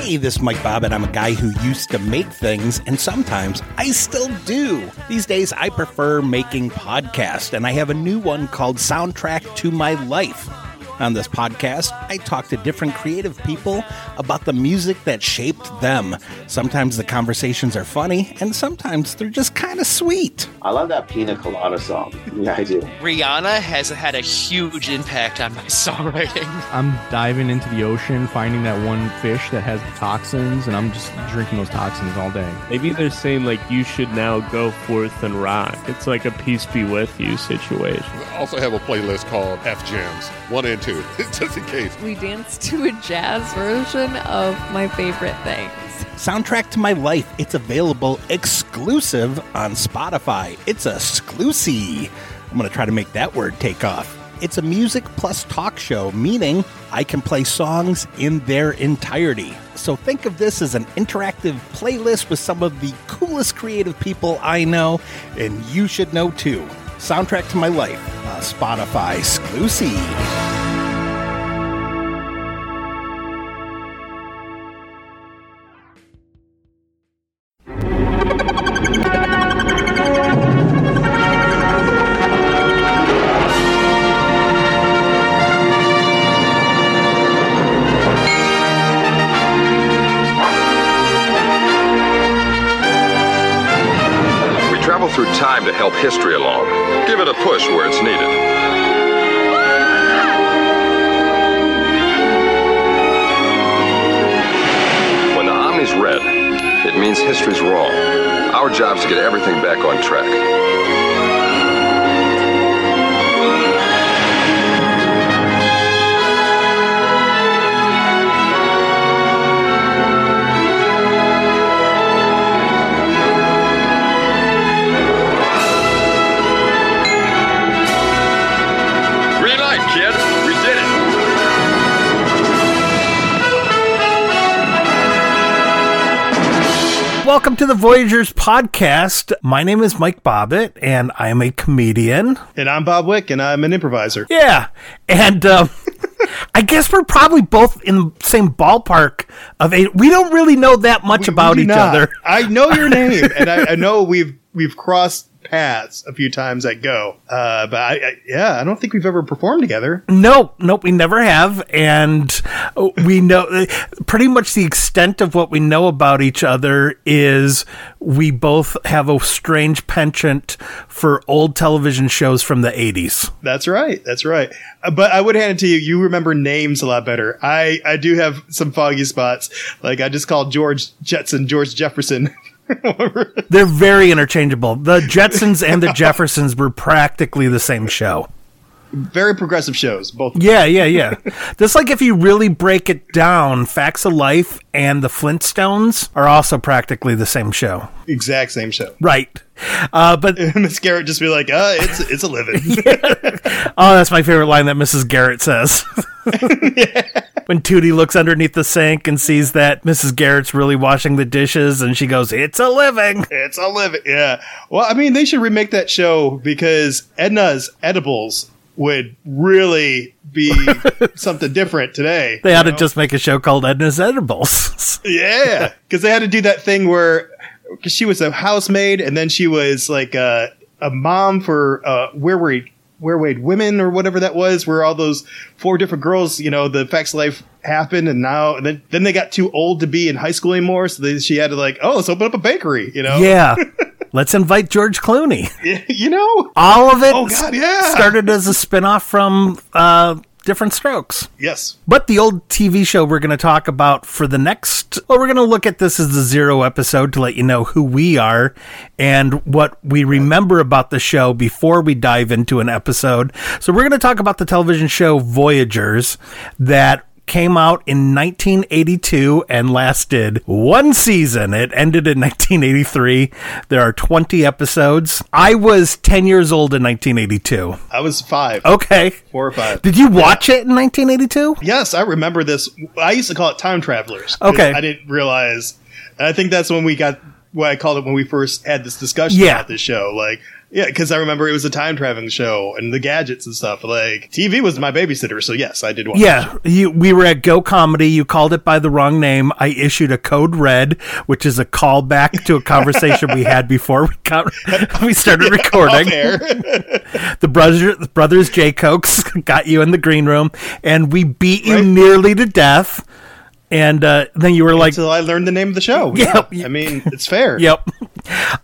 Hey, this is Mike Bobbitt. I'm a guy who used to make things, and sometimes I still do. These days, I prefer making podcasts, and I have a new one called Soundtrack to My Life. On this podcast, I talk to different creative people about the music that shaped them. Sometimes the conversations are funny, and sometimes they're just kind of sweet. I love that Pina Colada song. Yeah, I do. Rihanna has had a huge impact on my songwriting. I'm diving into the ocean, finding that one fish that has the toxins, and I'm just drinking those toxins all day. Maybe they're saying like you should now go forth and rock. It's like a peace be with you situation. I also have a playlist called F Jams, one and two, just in case. We danced to a jazz version of my favorite things. Soundtrack to My Life. It's available exclusive on Spotify. It's a exclusive. I'm going to try to make that word take off. It's a music plus talk show, meaning I can play songs in their entirety. So think of this as an interactive playlist with some of the coolest creative people I know, and you should know too. Soundtrack to My Life, a Spotify exclusive. To help history along. Give it a push where it's needed. When the Omni's red, it means history's wrong. Our job's to get everything back on track. Kid. We did it. Welcome to the Voyagers podcast. My name is Mike Bobbitt, and I am a comedian. And I'm Bob Wick, and I'm an improviser. Yeah, and um, I guess we're probably both in the same ballpark of a. We don't really know that much We- we about do each not. other. I know your name, and I, I know we've we've crossed paths a few times at Go. Uh, but I, I, yeah, I don't think we've ever performed together. Nope, nope, we never have, and we know pretty much the extent of what we know about each other is we both have a strange penchant for old television shows from the '80s. That's right. That's right. Uh, But I would hand it to you. You remember names a lot better. I, I do have some foggy spots. Like I just called George Jetson George Jefferson. They're very interchangeable. The Jetsons and the Jeffersons were practically the same show. Very progressive shows, both. Yeah, yeah, yeah. Just like if you really break it down, Facts of Life and the Flintstones are also practically the same show. Exact same show. Right. Uh, but Miss Garrett just be like, uh, it's it's a living. oh, that's my favorite line that Mrs. Garrett says. When Tootie looks underneath the sink and sees that Mrs. Garrett's really washing the dishes, and she goes, "It's a living." It's a living. Yeah. Well, I mean, they should remake that show because Edna's edibles would really be something different today. They ought you to just make a show called Edna's Edibles. Yeah, because they had to do that thing where cause she was a housemaid and then she was like a, a mom for uh, where were where Wade women or whatever that was, where all those four different girls, you know, the facts of life happened, and now and then then they got too old to be in high school anymore, so they, she had to like, oh, let's open up a bakery, you know? yeah. Let's invite George Clooney. you know, All of it Oh, God, yeah. started as a spin-off from uh, Diff'rent Strokes. yes, But the old TV show we're going to talk about for the next, well, we're going to look at this as the zero episode to let you know who we are and what we remember about the show before we dive into an episode. So we're going to talk about the television show Voyagers that came out in 1982 and lasted one season. It ended in 1983. There are 20 episodes. I was 10 years old in 1982. I was five, Okay. four or five. Did you watch it in 1982? Yes, I remember this. I used to call it time Travelers. Okay. I didn't realize. And I think that's when we got what I called it when we first had this discussion Yeah. about this show. Like, Yeah, because I remember it was a time traveling show and the gadgets and stuff. Like TV was my babysitter, so yes, I did watch. Yeah, you, we were at Go Comedy. You called it by the wrong name. I issued a code red, which is a callback to a conversation we had before we got, we started recording. The brother, the brothers J Cokes got you in the green room, and we beat you Right. nearly to death. And uh, then you were like, Until I learned the name of the show. Yep. Yeah, I mean it's fair. Yep.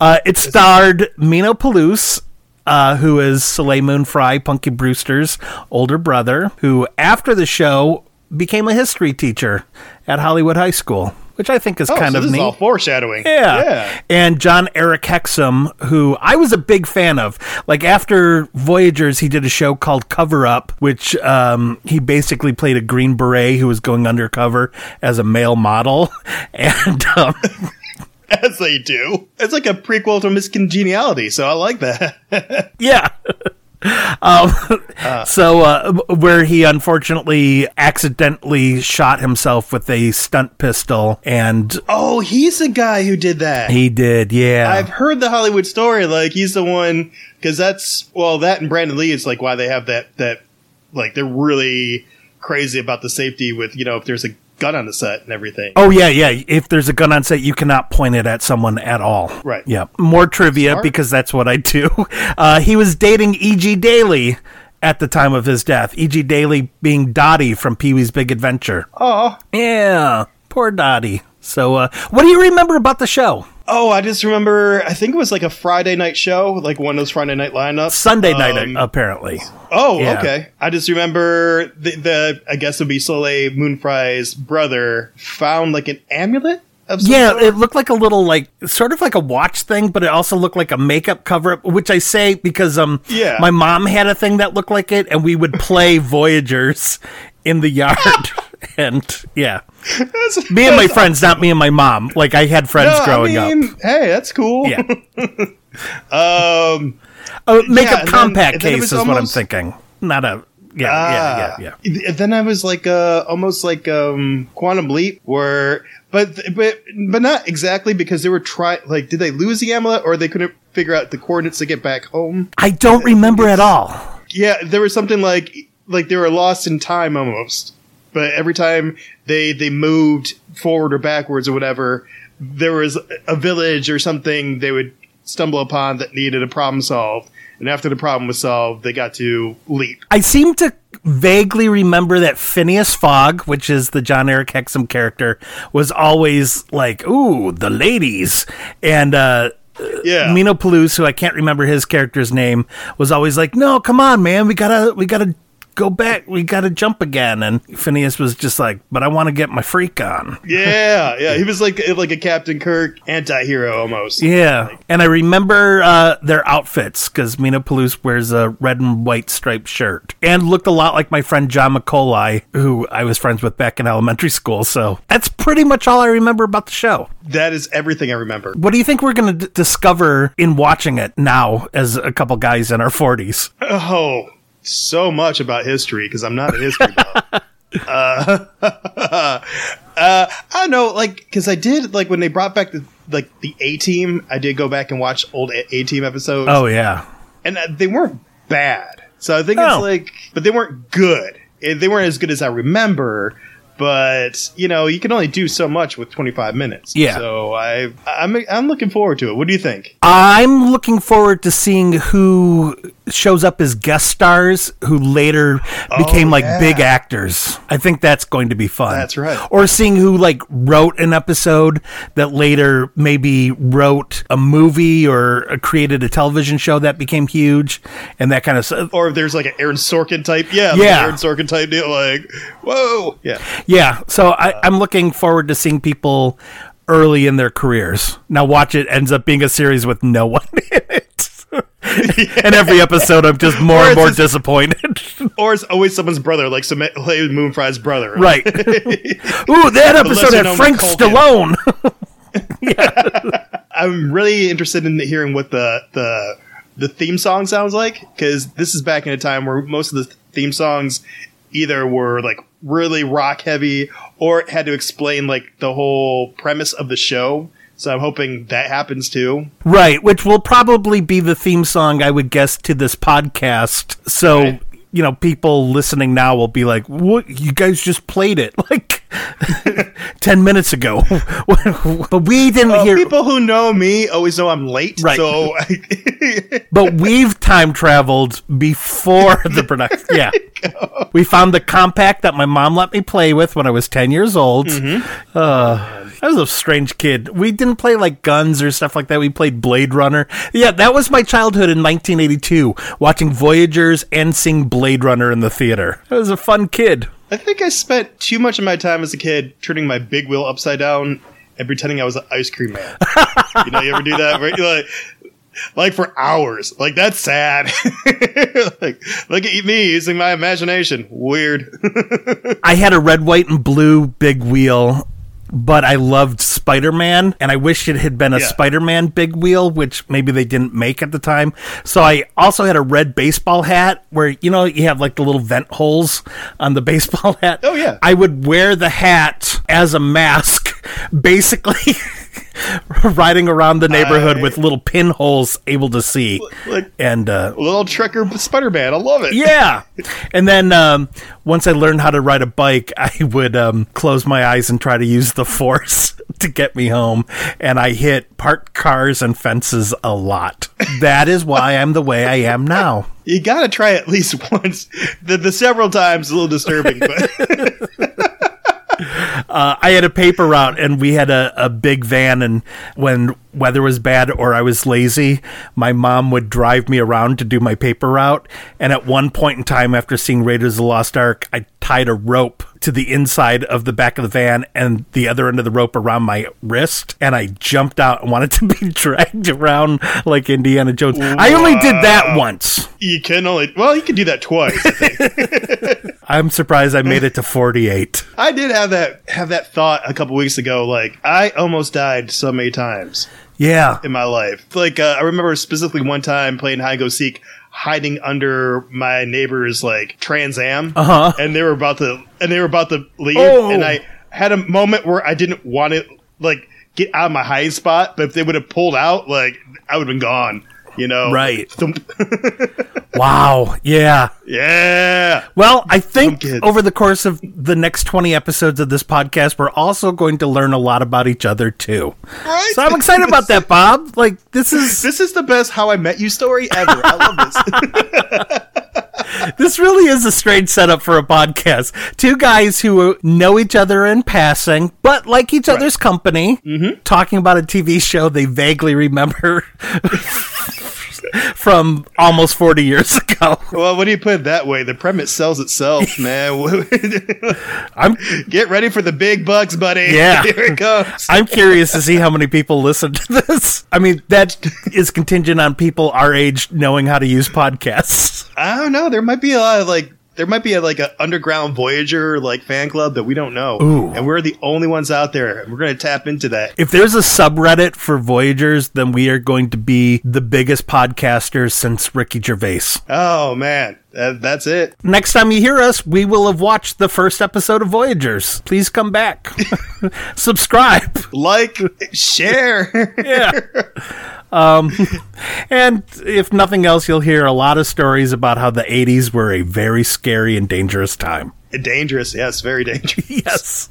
Uh, it starred Meeno Peluce, uh, who is Soleil Moon Frye, Punky Brewster's older brother, who after the show became a history teacher at Hollywood High School, which I think is Oh, kind so of this neat. is all foreshadowing. Yeah. Yeah. And Jon-Erik Hexum, who I was a big fan of. Like after Voyagers, he did a show called Cover Up, which um, he basically played a Green Beret who was going undercover as a male model. And um, As they do. It's like a prequel to Miss Congeniality, so I like that. yeah. Um, so, uh, where he unfortunately accidentally shot himself with a stunt pistol, and oh, he's the guy who did that. he did, yeah. I've heard the Hollywood story. Like he's the one because that's well, that and Brandon Lee is like why they have that that like they're really crazy about the safety with you know if there's a gun on the set and everything. Oh yeah, yeah. If there's a gun on set, you cannot point it at someone at all. Right. Yeah. More trivia Smart. because that's what I do. Uh, he was dating E.G. Daly at the time of his death. E.G. Daly being Dottie from Pee Wee's Big Adventure. Oh, Yeah, poor Dottie. So, uh, what do you remember about the show? Oh, I just remember. I think it was like a Friday night show, like one of those Friday night lineups. Sunday night, Um, apparently. Oh, Yeah. okay. I just remember the, the I guess it would be Soleil Moon Frye's brother found like an amulet Yeah, sort. it looked like a little like sort of like a watch thing, but it also looked like a makeup cover up, which I say because um Yeah. my mom had a thing that looked like it and we would play Voyagers in the yard. and yeah. Me and my friends, not me and my mom. Like I had friends No, growing I mean, up. Hey, that's cool. Yeah. Um, Oh, makeup and then- compact then case was is what I'm thinking. Not a yeah, Ah. yeah, yeah, yeah. Then I was like, uh, almost like um, Quantum Leap, where, but but but not exactly because they were trying. Like, did they lose the amulet, or they couldn't figure out the coordinates to get back home? I don't remember at all. Yeah, there was something like like they were lost in time almost. But every time they they moved forward or backwards or whatever, there was a village or something they would stumble upon that needed a problem solved. And after the problem was solved, they got to leap. I seem to vaguely remember that Phineas Fogg, which is the Jon-Erik Hexum character, was always like, "Ooh, the ladies," and uh, Yeah. Meeno Peluce, who I can't remember his character's name, was always like, "No, come on, man, we gotta, we gotta." Go back. We got to jump again. And Phineas was just like, "But I want to get my freak on." Yeah, yeah. He was like like a Captain Kirk anti-hero almost. Yeah, and I remember uh, their outfits because Meeno Peluce wears a red and white striped shirt and looked a lot like my friend John McCauley, who I was friends with back in elementary school. So that's pretty much all I remember about the show. That is everything I remember. What do you think we're going to d- discover in watching it now as a couple guys in our 40s? Oh, so much about history because I'm not a history buff. uh, uh, I don't know, like because I did like when they brought back the like the A Team. I did go back and watch old A Team episodes. Oh, yeah. and uh, they weren't bad. So I think Oh. it's like, but they weren't good. Eh, They weren't as good as I remember. But you know, you can only do so much with 25 minutes. Yeah. So I, I'm, I'm looking forward to it. What do you think? I'm looking forward to seeing who shows up as guest stars who later became like Oh, yeah. big actors. I think that's going to be fun. That's right. Or seeing who like wrote an episode that later maybe wrote a movie or uh, created a television show that became huge and that kind of stuff. Or if there's like an Aaron Sorkin type, yeah, like Yeah. Aaron Sorkin type deal, like, whoa, yeah. Yeah, so I, I'm looking forward to seeing people early in their careers. Now, watch it ends up being a series with no one in it. and every episode, I'm just more Or and more just- disappointed. Or it's always someone's brother, like some like Moon Frye's brother. right. Ooh, that episode had Frank. Stallone. I'm really interested in hearing what the the the theme song sounds like because this is back in a time where most of the theme songs either were like really rock heavy or had to explain like the whole premise of the show So I'm hoping that happens too. Right, which will probably be the theme song, I would guess, to this podcast. So, Right. you know, people listening now will be like, what? You guys just played it like 10 minutes ago. but we didn't hear. people who know me always know I'm late. Right. So but we've time traveled before the production. Yeah. We found the compact that my mom let me play with when I was 10 years old. Uh, I was a strange kid. We didn't play like guns or stuff like that. We played Blade Runner. Yeah, that was my childhood in 1982, watching Voyagers and seeing Blade Runner in the theater. I was a fun kid. I think I spent too much of my time as a kid turning my big wheel upside down and pretending I was an ice cream man. you know, you ever do that? Right? Like, like for hours. Like that's sad. like look at me using my imagination. Weird. I had a red, white, and blue big wheel, but I loved Spider Man, and I wish it had been a Yeah. Spider Man big wheel, which maybe they didn't make at the time. So I also had a red baseball hat where, you know, you have like the little vent holes on the baseball hat. Oh, yeah. I would wear the hat as a mask, basically. riding around the neighborhood I- with little pinholes able to see Like- and uh Little Trekker Spider Man. I love it. yeah. And then um, once I learned how to ride a bike, I would um, close my eyes and try to use the force to get me home. And I hit parked cars and fences a lot. That is why I'm the way I am now. You gotta try at least once. The, the several times a little disturbing, but Uh, I had a paper route and we had a, a big van. And when weather was bad or I was lazy, my mom would drive me around to do my paper route. And at one point in time, after seeing Raiders of the Lost Ark, I tied a rope to the inside of the back of the van and the other end of the rope around my wrist. And I jumped out and wanted to be dragged around like Indiana Jones. I only did that once. you can only well, you can do that twice. I'm surprised I made it to 48. I did have that have that thought a couple weeks ago. Like I almost died so many times Yeah. in my life. Like uh, I remember specifically one time playing hide and go seek, hiding under my neighbor's like Trans Am, Uh-huh. and they were about to and they were about to leave, Oh. and I had a moment where I didn't want to like get out of my hiding spot, but if they would have pulled out, like I would have been gone. You know, Right. Wow. Yeah. yeah. Well, I think over the course of the next 20 episodes of this podcast, we're also going to learn a lot about each other too. Right. So I'm excited about that, Bob. Like, this is This is the best "How I Met You" story ever. I love this. this really is a strange setup for a podcast. Two guys who know each other in passing, but like each other's company, mm-hmm. talking about a TV show they vaguely remember from almost 40 years ago. Well, when you put it that way, the premise sells itself, man. I'm Get ready for the big bucks, buddy. Yeah. Here it goes. I'm curious to see how many people listen to this. I mean, that is contingent on people our age knowing how to use podcasts. I don't know. There might be a lot of like. There might be a, like an underground Voyager like fan club that we don't know, Ooh. and we're the only ones out there. We're going to tap into that. If there's a subreddit for Voyagers, then we are going to be the biggest podcasters since Ricky Gervais. Oh man, that, that's it. Next time you hear us, we will have watched the first episode of Voyagers. Please come back. Subscribe. Like, share. Yeah. Um, and if nothing else, you'll hear a lot of stories about how the 80s were a very scary and dangerous time. dangerous. Yes, very dangerous. Yes.